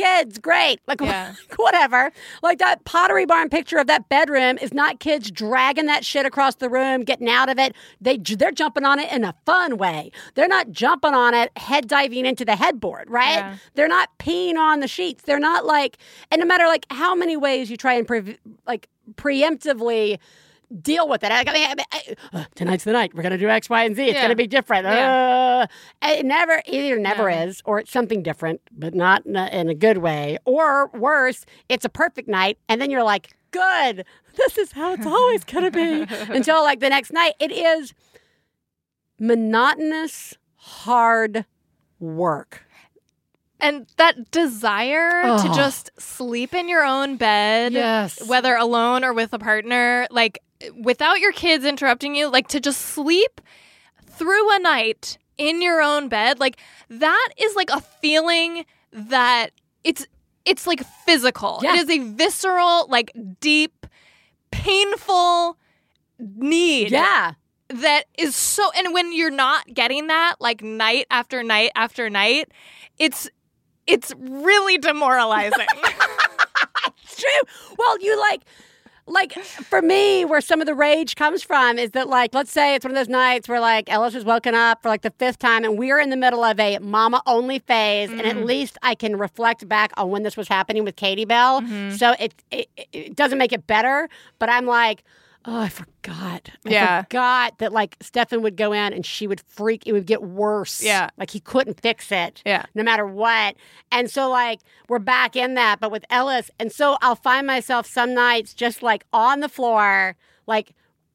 kids great. Like [LAUGHS] Yeah. whatever. Like that pottery barn picture of that bedroom is not kids dragging that shit across the room getting out of it. They they're jumping on it in a fun way. They're not jumping on it head diving into the headboard right? Yeah. they're not peeing on the sheets. They're not like and no matter like how many ways you try and pre- like preemptively deal with it. I, I mean, I, uh, tonight's the night. We're gonna do X, Y, and Z. It's Yeah. gonna be different. Yeah. Uh, it never either never No. is, or it's something different, but not in a, in a good way. Or worse, it's a perfect night, and then you're like, good. This is how it's always gonna be [LAUGHS] until like the next night. It is monotonous, hard work. And that desire to Oh. just sleep in your own bed, Yes. whether alone or with a partner, like without your kids interrupting you, like to just sleep through a night in your own bed, like that is like a feeling that it's it's like physical. Yeah. It is a visceral, like deep, painful need Yeah. that is so and when you're not getting that like night after night after night it's it's really demoralizing [LAUGHS] It's true. Well, you like, like for me, where some of the rage comes from is that, like, let's say it's one of those nights where like Ellis is woken up for like the fifth time, and we're in the middle of a mama only phase, and at mm. least I can reflect back on when this was happening with Katie Bell. Mm-hmm. So it, it it doesn't make it better, but I'm like. Oh, I forgot. I Yeah. forgot that like Stefan would go in and she would freak. It would get worse. Yeah. Like he couldn't fix it yeah no matter what. And so, like, we're back in that, but with Ellis. And so I'll find myself some nights just like on the floor, like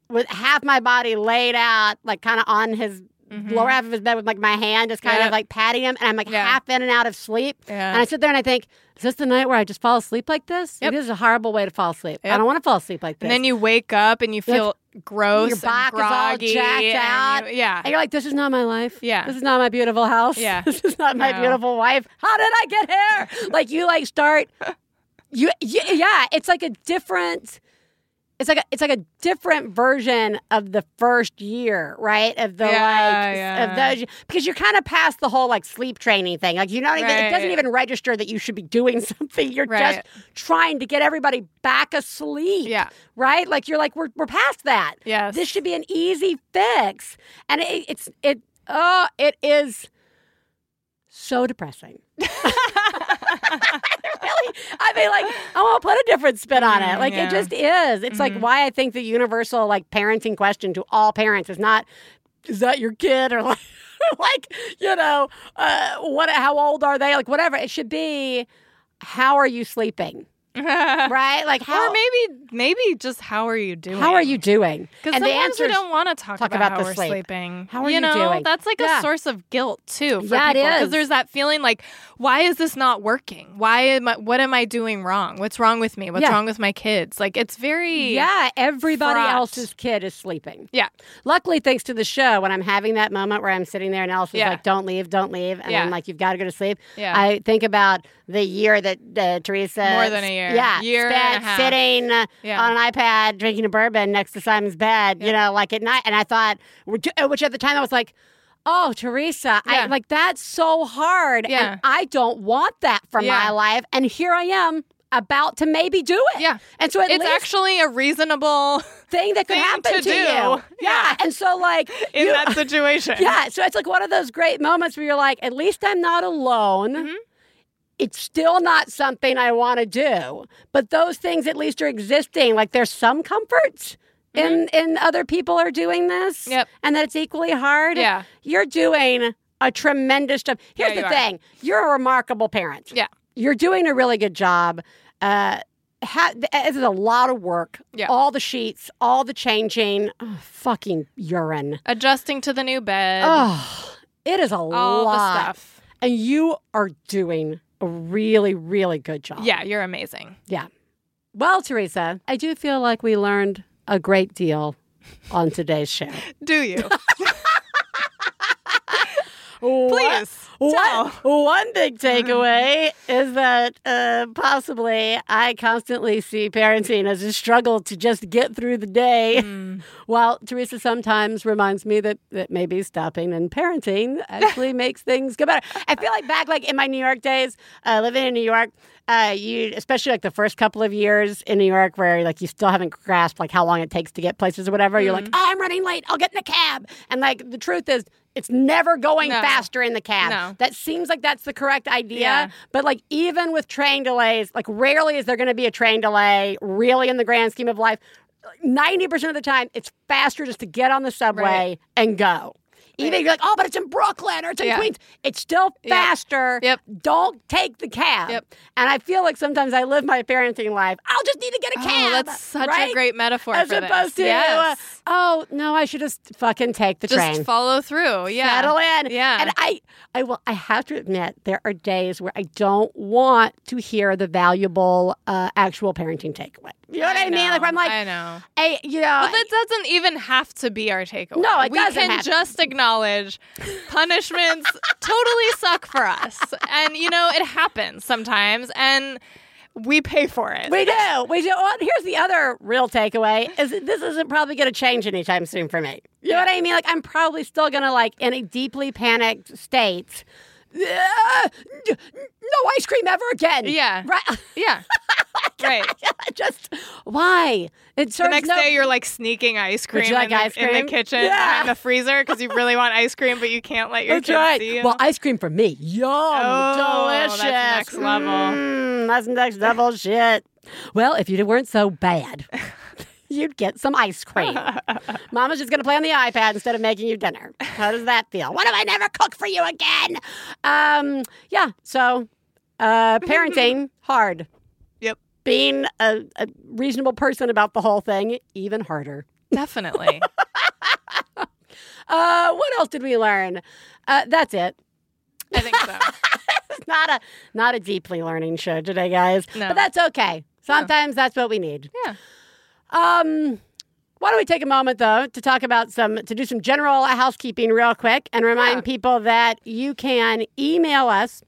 with half my body laid out, like kind of on his lower half of his bed with like my hand just kind Yeah. of like patting him. And I'm like Yeah. half in and out of sleep. Yeah. And I sit there and I think, is this the night where I just fall asleep like this? Yep. This is a horrible way to fall asleep. I don't want to fall asleep like this. and then you wake up and you feel gross your back is all jacked out. you- yeah And you're like, this is not my life. Yeah. This is not my beautiful house. Yeah. [LAUGHS] This is not my No. beautiful wife. How did I get here? like you like start you, you yeah, it's like a different it's like a, it's like a different version of the first year, right? Of the Yeah, like yeah. of those because you're kind of past the whole like sleep training thing. Like you know, even, it doesn't even register that you should be doing [LAUGHS] something. You're Right. just trying to get everybody back asleep. Yeah. right. Like you're like we're we're past that. yes This should be an easy fix. And it, it's it oh it is so depressing. [LAUGHS] [LAUGHS] really, I mean, like I want to put a different spin on it. Like yeah. it just is. It's like why I think the universal like parenting question to all parents is not is that your kid or [LAUGHS] like like you know uh, what how old are they like whatever it should be how are you sleeping [LAUGHS] [LAUGHS] right like how or maybe maybe just how are you doing how are you doing Because and the answer we don't want to talk, talk about, about how we're sleep. sleeping. How are you you know, doing? That's like Yeah. a source of guilt too. For Yeah, it people, is. Because there's that feeling like, why is this not working? Why am I? What am I doing wrong? What's wrong with me? What's Yeah. wrong with my kids? Like it's very Yeah, everybody fraught. else's kid is sleeping. yeah Luckily, thanks to the show, when I'm having that moment where I'm sitting there and Ellis is Yeah. like, "Don't leave, don't leave," and. I'm like, "You've got to go to sleep." Yeah. I think about the year that uh, Theresa More than a year. Yeah, Year spent sitting uh, Yeah. on an iPad drinking a bourbon next to Simon's bed, you know, like at night, and I thought, which at the time I was like. Oh, Theresa, I like that's so hard. Yeah. And I don't want that for my life. And here I am about to maybe do it. Yeah. And so it's actually a reasonable [LAUGHS] thing that could thing happen to to, do. you. [LAUGHS] Yeah. Yeah. And so like [LAUGHS] in you- that situation. Yeah. So it's like one of those great moments where you're like, at least I'm not alone. Mhm. It's still not something I want to do. But those things at least are existing. Like there's some comfort in in other people are doing this. Mm-hmm. Yep. And that it's equally hard. Yeah. You're doing a tremendous job. Here's Yeah, the you are. thing. You're a remarkable parent. Yeah. You're doing a really good job. Uh ha- this is a lot of work. Yeah. All the sheets, all the changing. Oh, fucking urine. Adjusting to the new bed. Oh, it is a all lot. And you are doing a really, really good job. Yeah, you're amazing. Yeah. Well, Theresa, I do feel like we learned a great deal on today's show. [LAUGHS] Do you? What- [LAUGHS] Please. One, one big [LAUGHS] takeaway is that uh, possibly I constantly see parenting as a struggle to just get through the day, [LAUGHS] while Theresa sometimes reminds me that, that maybe stopping and parenting actually [LAUGHS] makes things go better. I feel like back like in my New York days, uh, living in New York, uh, you especially like the first couple of years in New York, where like you still haven't grasped like how long it takes to get places or whatever. You're like, oh, I'm running late. I'll get in a cab. And like the truth is, it's never going No. faster in the cab. No. That seems like that's the correct idea. Yeah. But like even with train delays, like rarely is there going to be a train delay really in the grand scheme of life. ninety percent of the time, it's faster just to get on the subway Right. and go. Even if you're like, oh, but it's in Brooklyn or it's in Yeah. Queens, it's still faster. Yep. Don't take the cab. Yep. And I feel like sometimes I live my parenting life. I'll just need to get a Oh, cab. that's such right? a great metaphor As for opposed this. to, yes. oh no, I should just fucking take the just train. Just follow through. Yeah. Settle in. Yeah. And I, I will. I have to admit, there are days where I don't want to hear the valuable uh, actual parenting takeaway. You know what I, mean? Like I'm like, I know. hey, you know, But that doesn't even have to be our takeaway. No, it we doesn't can just acknowledge punishments totally suck for us. And you know, it happens sometimes and we pay for it. we do. [LAUGHS] We do. Well, here's the other real takeaway: is that this isn't probably going to change anytime soon for me. You know what I mean? Like I'm probably still going to like in a deeply panicked state. "Ah, no ice cream ever again. Yeah. Right. [LAUGHS] Yeah. [LAUGHS] right. [LAUGHS] Just why? It The next no- day you're like sneaking ice cream, like in, the, ice in the kitchen Yeah. behind the freezer because you really want ice cream, but you can't let your That's kids right. see you. Well, ice cream for me. Yum. Oh, delicious. that's next level. Mm, that's next level shit. Well, if you weren't so bad, [LAUGHS] you'd get some ice cream. Mama's just going to play on the iPad instead of making you dinner. How does that feel? What if I never cook for you again? Um, yeah. So, uh, parenting hard. Being a, a reasonable person about the whole thing even harder. Definitely. [LAUGHS] Uh, what else did we learn? Uh, that's it. I think so. [LAUGHS] It's not a not a deeply learning show today, guys. No. But that's okay. Sometimes that's what we need. Yeah. Um, why don't we take a moment though to talk about some to do some general housekeeping real quick and remind Yeah. people that you can email us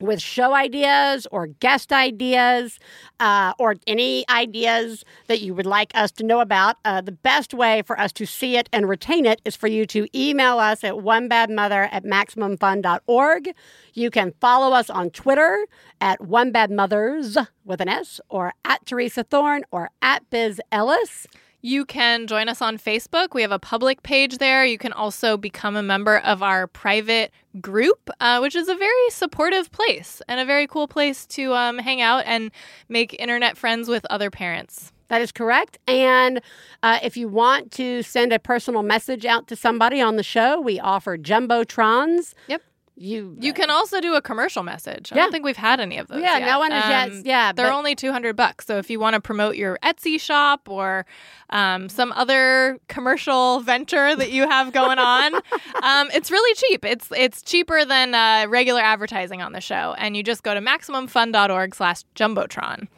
with show ideas or guest ideas uh, or any ideas that you would like us to know about. Uh, the best way for us to see it and retain it is for you to email us at onebadmother at maximumfun.org. You can follow us on Twitter at onebadmothers with an S or at Theresa Thorn or at Biz Ellis. You can join us on Facebook. We have a public page there. You can also become a member of our private group, uh, which is a very supportive place and a very cool place to um, hang out and make internet friends with other parents. That is correct. And uh, if you want to send a personal message out to somebody on the show, we offer jumbotrons. Yep. You You can also do a commercial message. I Yeah. don't think we've had any of those. Yeah, yet. no one has yet- yeah, they're but- only two hundred bucks. So if you want to promote your Etsy shop or um, some other commercial venture that you have going on, [LAUGHS] um, it's really cheap. It's it's cheaper than uh, regular advertising on the show, and you just go to maximumfun.org/slash jumbotron.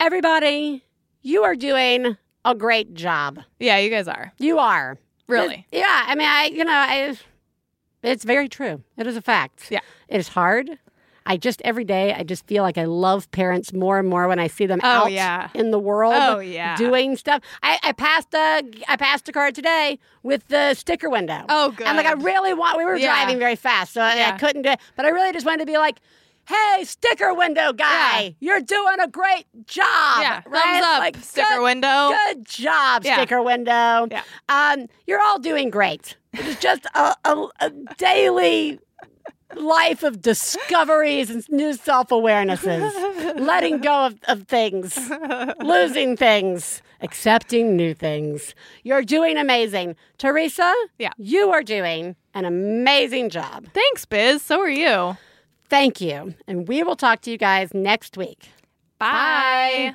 everybody, you are doing a great job. Yeah, you guys are You are. really. Yeah, I mean, I you know, I it's very true. It is a fact. Yeah. It is hard. I just every day I just feel like I love parents more and more when I see them Oh, out yeah. in the world Oh, yeah. doing stuff. I, I passed a I passed a car today with the sticker window. Oh, good. And like I really want we were Yeah. driving very fast, so I, I couldn't do it. But I really just wanted to be like Hey, sticker window guy, you're doing a great job. Yeah, right? thumbs up, Like, sticker good- window. Good job, sticker window. Yeah. Um, you're all doing great. It's just a, a, a daily life of discoveries and new self awarenesses, letting go of, of things, losing things, accepting new things. You're doing amazing. Theresa, Yeah. you are doing an amazing job. Thanks, Biz. So are you. Thank you. And we will talk to you guys next week. Bye.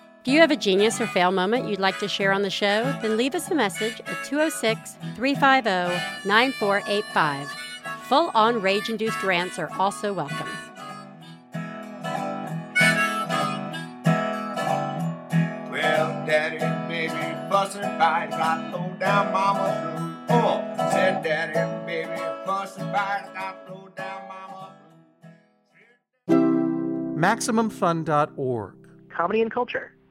Do you have a genius or fail moment you'd like to share on the show? Then leave us a message at 206 350 9485. Full on rage induced rants are also welcome. Well, Daddy, baby, fussing by, down mama blue. Oh, said Daddy, baby, fussing by, down mama blue. MaximumFun.org. Comedy and culture.